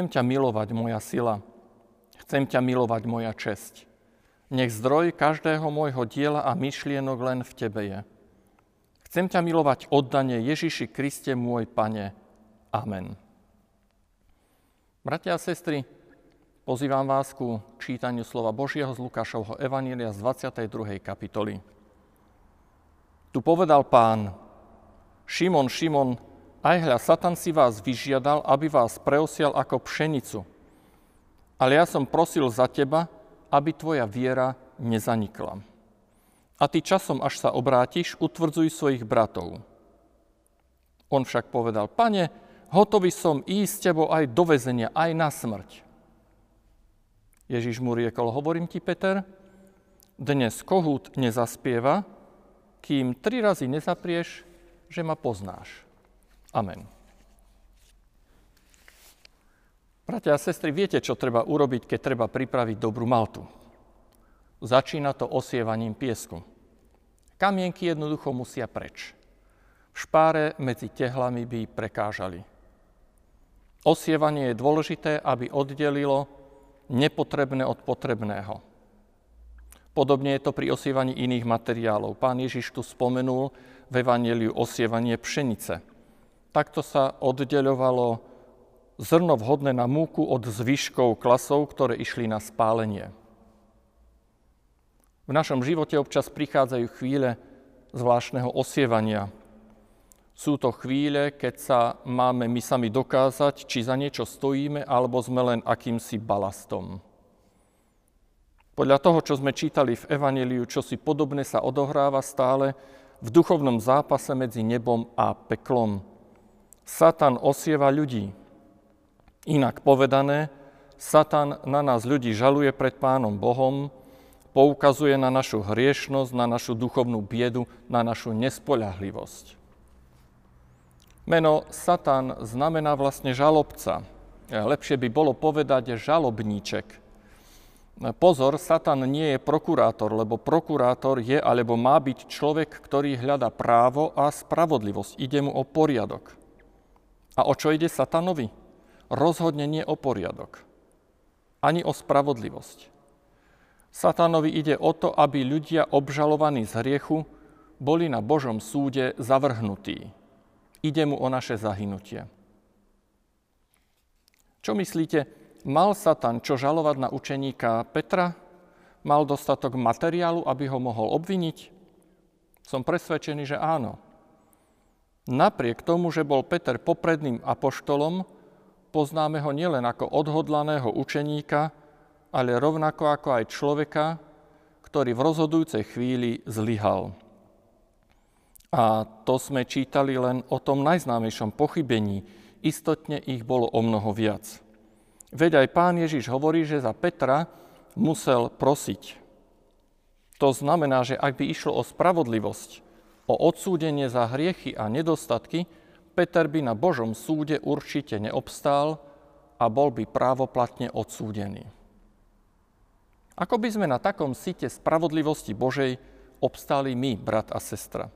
Chcem ťa milovať, moja sila. Chcem ťa milovať, moja česť. Nech zdroj každého môjho diela a myšlienok len v Tebe je. Chcem ťa milovať oddanie Ježiši Kriste, môj Pane. Amen. Bratia a sestry, pozývam vás ku čítaniu slova Božieho z Lukášovho Evanília z 22. kapitoly. Tu povedal pán, Šimon, Šimon, aj hľa, Satan si vás vyžiadal, aby vás preosial ako pšenicu. Ale ja som prosil za teba, aby tvoja viera nezanikla a ty časom, až sa obrátiš, utvrdzuj svojich bratov. On však povedal, pane, hotový som ísť s tebou aj do väzenia, aj na smrť. Ježiš mu riekol, hovorím ti, Peter, dnes kohút nezaspieva, kým tri razy nezaprieš, že ma poznáš. Amen. Bratia a sestry, viete, čo treba urobiť, keď treba pripraviť dobrú maltu? Začína to osievaním piesku. Kamienky jednoducho musia preč. V špáre medzi tehlami by prekážali. Osievanie je dôležité, aby oddelilo nepotrebné od potrebného. Podobne je to pri osievaní iných materiálov. Pán Ježiš tu spomenul v Evangeliu osievanie pšenice. Takto sa oddeľovalo zrno vhodné na múku od zvyškov klasov, ktoré išli na spálenie. V našom živote občas prichádzajú chvíle zvláštneho osievania. Sú to chvíle, keď sa máme my sami dokázať, či za niečo stojíme, alebo sme len akýmsi balastom. Podľa toho, čo sme čítali v Evangeliu, čo si podobné sa odohráva stále v duchovnom zápase medzi nebom a peklom. Satan osieva ľudí. Inak povedané, Satan na nás ľudí žaluje pred Pánom Bohom, poukazuje na našu hriešnosť, na našu duchovnú biedu, na našu nespoľahlivosť. Meno Satan znamená vlastne žalobca. Lepšie by bolo povedať žalobníček. Pozor, Satan nie je prokurátor, lebo prokurátor je alebo má byť človek, ktorý hľada právo a spravodlivosť. Ide mu o poriadok. A o čo ide Satanovi? Rozhodne nie o poriadok. Ani o spravodlivosť. Satánovi ide o to, aby ľudia obžalovaní z hriechu boli na Božom súde zavrhnutí. Ide mu o naše zahynutie. Čo myslíte, mal Satan čo žalovať na učeníka Petra? Mal dostatok materiálu, aby ho mohol obviniť? Som presvedčený, že áno. Napriek tomu, že bol Peter popredným apoštolom, poznáme ho nielen ako odhodlaného učeníka, ale rovnako ako aj človeka, ktorý v rozhodujúcej chvíli zlyhal. A to sme čítali len o tom najznámejšom pochybení. Istotne ich bolo o mnoho viac. Veď aj pán Ježiš hovorí, že za Petra musel prosiť. To znamená, že ak by išlo o spravodlivosť, o odsúdenie za hriechy a nedostatky, Peter by na Božom súde určite neobstál a bol by právoplatne odsúdený. Ako by sme na takom site spravodlivosti Božej obstáli my, brat a sestra?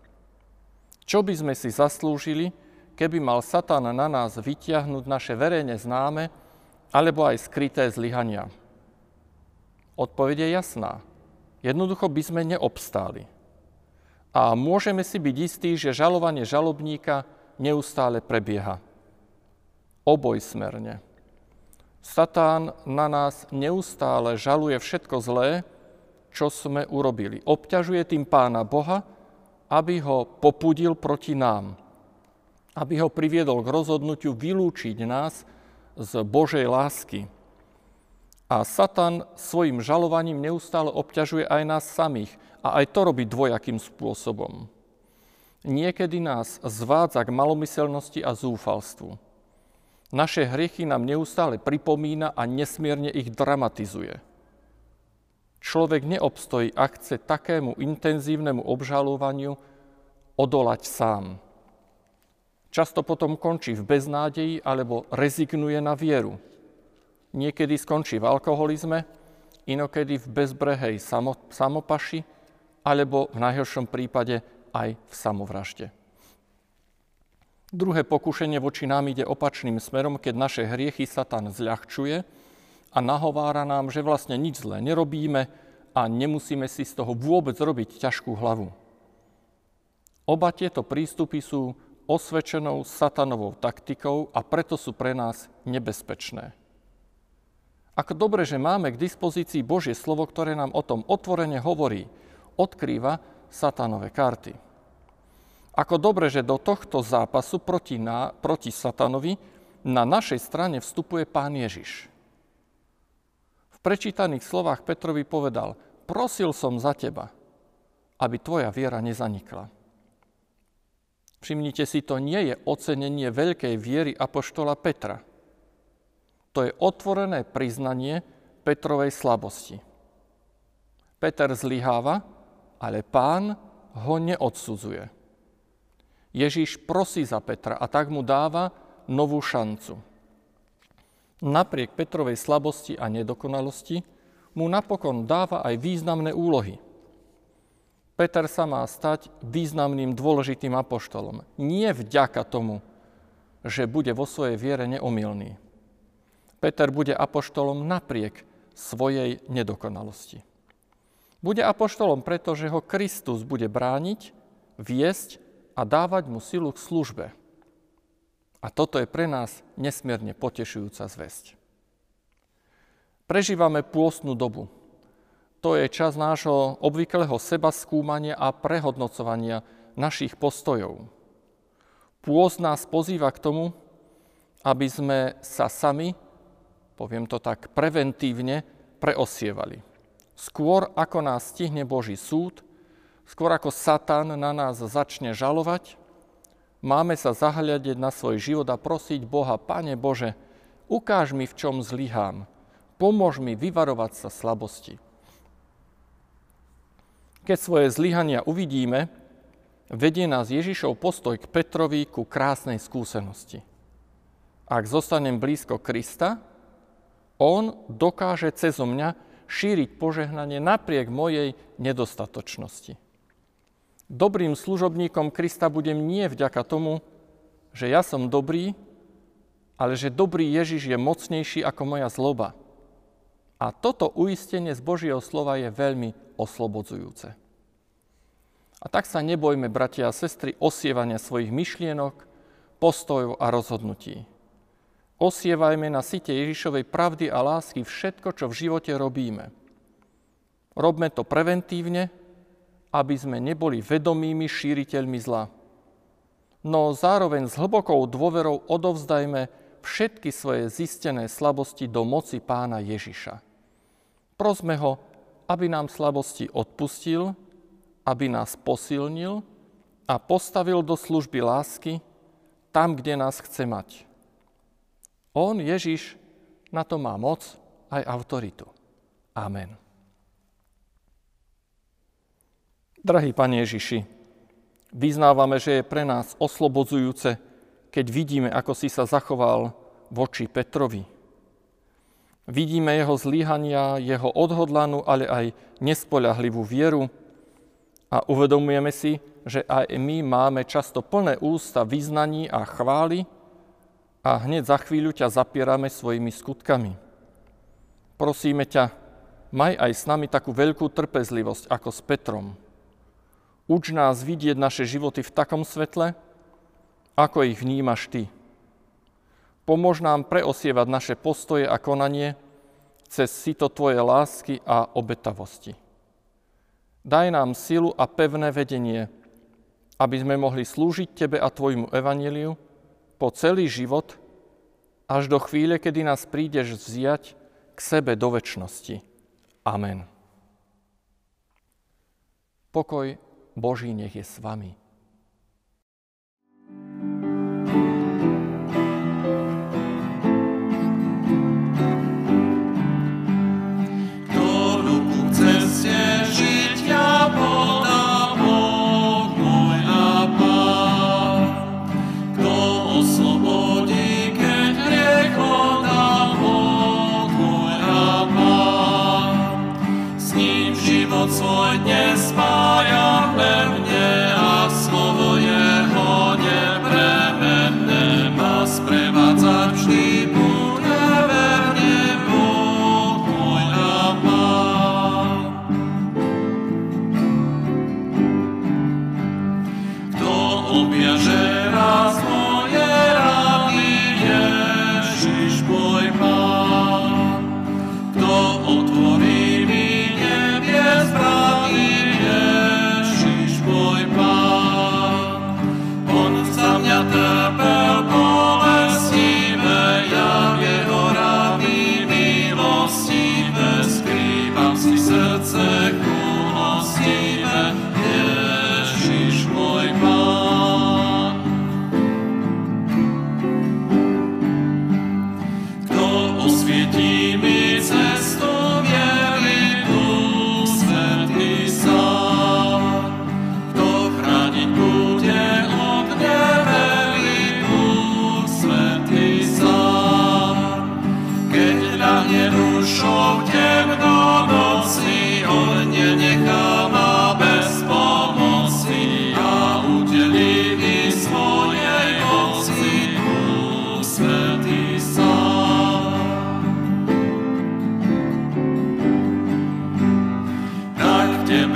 Čo by sme si zaslúžili, keby mal Satan na nás vytiahnuť naše verejne známe alebo aj skryté zlyhania? Odpoveď je jasná. Jednoducho by sme neobstáli. A môžeme si byť istí, že žalovanie žalobníka neustále prebieha. Obojsmerne. Satán na nás neustále žaluje všetko zlé, čo sme urobili. Obťažuje tým pána Boha, aby ho popudil proti nám. Aby ho priviedol k rozhodnutiu vylúčiť nás z Božej lásky. A Satan svojim žalovaním neustále obťažuje aj nás samých. A aj to robí dvojakým spôsobom. Niekedy nás zvádza k malomyselnosti a zúfalstvu. Naše hriechy nám neustále pripomína a nesmierne ich dramatizuje. Človek neobstojí, ak chce takému intenzívnemu obžalovaniu odolať sám. Často potom končí v beznádeji alebo rezignuje na vieru. Niekedy skončí v alkoholizme, inokedy v bezbrehej samopaši alebo v najhoršom prípade aj v samovražde. Druhé pokušenie voči nám ide opačným smerom, keď naše hriechy Satan zľahčuje a nahovára nám, že vlastne nič zlé nerobíme a nemusíme si z toho vôbec robiť ťažkú hlavu. Oba tieto prístupy sú osvedčenou satanovou taktikou a preto sú pre nás nebezpečné. Ako dobre, že máme k dispozícii Božie slovo, ktoré nám o tom otvorene hovorí, odkrýva satanové karty. Ako dobre, že do tohto zápasu proti, na, proti satanovi na našej strane vstupuje Pán Ježiš. V prečítaných slovách Petrovi povedal, prosil som za teba, aby tvoja viera nezanikla. Všimnite si, to nie je ocenenie veľkej viery apoštola Petra. To je otvorené priznanie Petrovej slabosti. Peter zlyháva, ale pán ho neodsudzuje. Ježíš prosí za Petra a tak mu dáva novú šancu. Napriek Petrovej slabosti a nedokonalosti mu napokon dáva aj významné úlohy. Peter sa má stať významným dôležitým apoštolom. Nie vďaka tomu, že bude vo svojej viere neomilný. Peter bude apoštolom napriek svojej nedokonalosti. Bude apoštolom preto, že ho Kristus bude brániť, viesť a dávať mu silu k službe. A toto je pre nás nesmierne potešujúca zväzť. Prežívame pôstnu dobu. To je čas nášho obvyklého seba skúmania a prehodnocovania našich postojov. Pôst nás pozýva k tomu, aby sme sa sami, poviem to tak preventívne, preosievali. Skôr ako nás stihne Boží súd, skôr ako Satan na nás začne žalovať, máme sa zahľadiť na svoj život a prosiť Boha, Pane Bože, ukáž mi, v čom zlyhám, pomôž mi vyvarovať sa slabosti. Keď svoje zlyhania uvidíme, vedie nás Ježišov postoj k Petrovi ku krásnej skúsenosti. Ak zostanem blízko Krista, on dokáže cez mňa šíriť požehnanie napriek mojej nedostatočnosti. Dobrým služobníkom Krista budem nie vďaka tomu, že ja som dobrý, ale že dobrý Ježiš je mocnejší ako moja zloba. A toto uistenie z Božieho slova je veľmi oslobodzujúce. A tak sa nebojme, bratia a sestry, osievania svojich myšlienok, postojov a rozhodnutí. Osievajme na site Ježišovej pravdy a lásky všetko, čo v živote robíme. Robme to preventívne, aby sme neboli vedomými šíriteľmi zla. No zároveň s hlbokou dôverou odovzdajme všetky svoje zistené slabosti do moci pána Ježiša. Prosme ho, aby nám slabosti odpustil, aby nás posilnil a postavil do služby lásky tam, kde nás chce mať. On, Ježiš, na to má moc aj autoritu. Amen. Drahý Pane Ježiši, vyznávame, že je pre nás oslobodzujúce, keď vidíme, ako si sa zachoval voči Petrovi. Vidíme jeho zlíhania, jeho odhodlanú, ale aj nespoľahlivú vieru a uvedomujeme si, že aj my máme často plné ústa vyznaní a chvály a hneď za chvíľu ťa zapierame svojimi skutkami. Prosíme ťa, maj aj s nami takú veľkú trpezlivosť ako s Petrom Uč nás vidieť naše životy v takom svetle, ako ich vnímaš Ty. Pomôž nám preosievať naše postoje a konanie cez sito Tvoje lásky a obetavosti. Daj nám silu a pevné vedenie, aby sme mohli slúžiť Tebe a Tvojmu evaníliu po celý život, až do chvíle, kedy nás prídeš vziať k sebe do väčšnosti. Amen. Pokoj Boží nech je s vami. Život svoj και